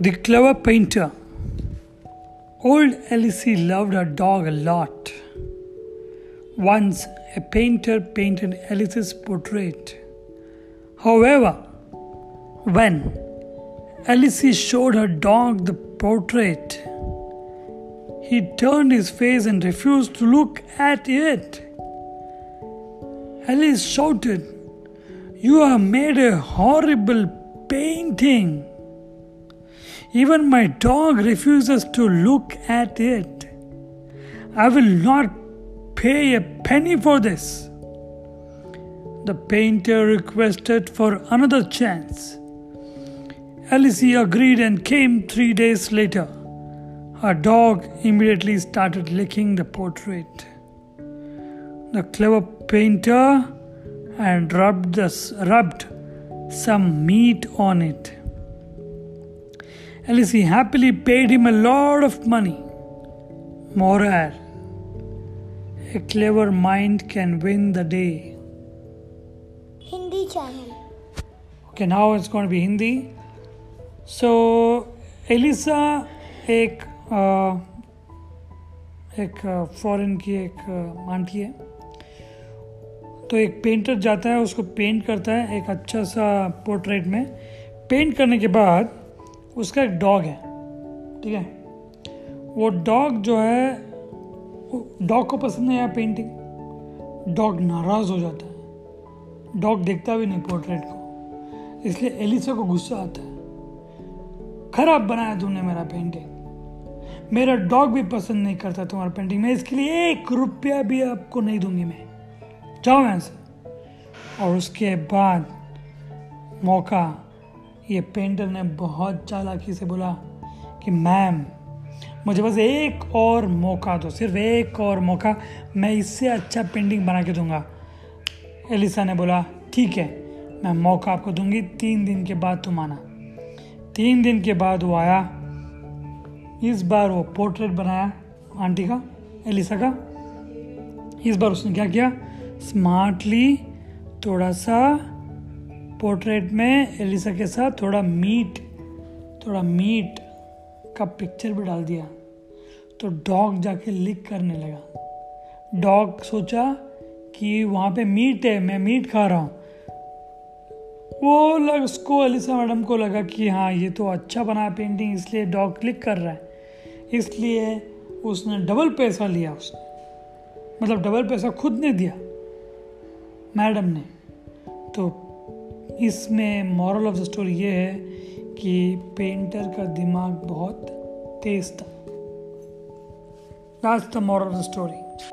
The clever painter. Old Elsie loved her dog a lot. Once a painter painted Alice's portrait. However, when Alice showed her dog the portrait, he turned his face and refused to look at it. Alice shouted, You have made a horrible painting. Even my dog refuses to look at it. I will not pay a penny for this. The painter requested for another chance. Alice agreed and came three days later. Her dog immediately started licking the portrait. The clever painter and rubbed, rubbed some meat on it. Alice happily paid him a lot of money. Moral A clever mind can win the day. Hindi channel. Okay, now it's going to be Hindi. So, Elisa एक आ, एक foreign की एक aunty है तो एक painter जाता है उसको पेंट करता है एक अच्छा सा पोर्ट्रेट में पेंट करने के बाद उसका एक डॉग है, ठीक है? वो डॉग जो है डॉग को पसंद नहीं आया पेंटिंग डॉग नाराज़ हो जाता है। डॉग देखता भी नहीं पोर्ट्रेट को। इसलिए एलिसा को गुस्सा आता है। खराब बनाया तुमने मेरा पेंटिंग मेरा डॉग भी पसंद नहीं करता तुम्हारा पेंटिंग मैं इसके लिए एक रुपया भी आपको नहीं दूँगी मैं। जाओ यहाँ से। और उसके बाद मौका ये पेंटर ने बहुत चालाकी से बोला कि, मैम, मुझे बस एक और मौका दो, सिर्फ़ एक और मौका, मैं इससे अच्छा पेंटिंग बना के दूँगा। एलिसा ने बोला, ठीक है, मैं मौका आपको दूँगी, तीन दिन के बाद तुम आना। तीन दिन के बाद वो आया। इस बार वो पोर्ट्रेट बनाया आंटी का, एलिसा का। इस बार उसने क्या किया? स्मार्टली थोड़ा सा पोर्ट्रेट में एलिसा के साथ थोड़ा मीट थोड़ा मीट का पिक्चर भी डाल दिया। तो डॉग जाके लिक करने लगा। डॉग सोचा कि वहाँ पे मीट है, मैं मीट खा रहा हूँ। वो लग, उसको, एलिसा मैडम को लगा कि हाँ ये तो अच्छा बना पेंटिंग इसलिए डॉग क्लिक कर रहा है। इसलिए उसने डबल पैसा लिया उसने मतलब डबल पैसा खुद ने दिया मैडम ने। तो इसमें मॉरल ऑफ़ द स्टोरी ये है कि पेंटर का दिमाग बहुत तेज था। Last the moral of the story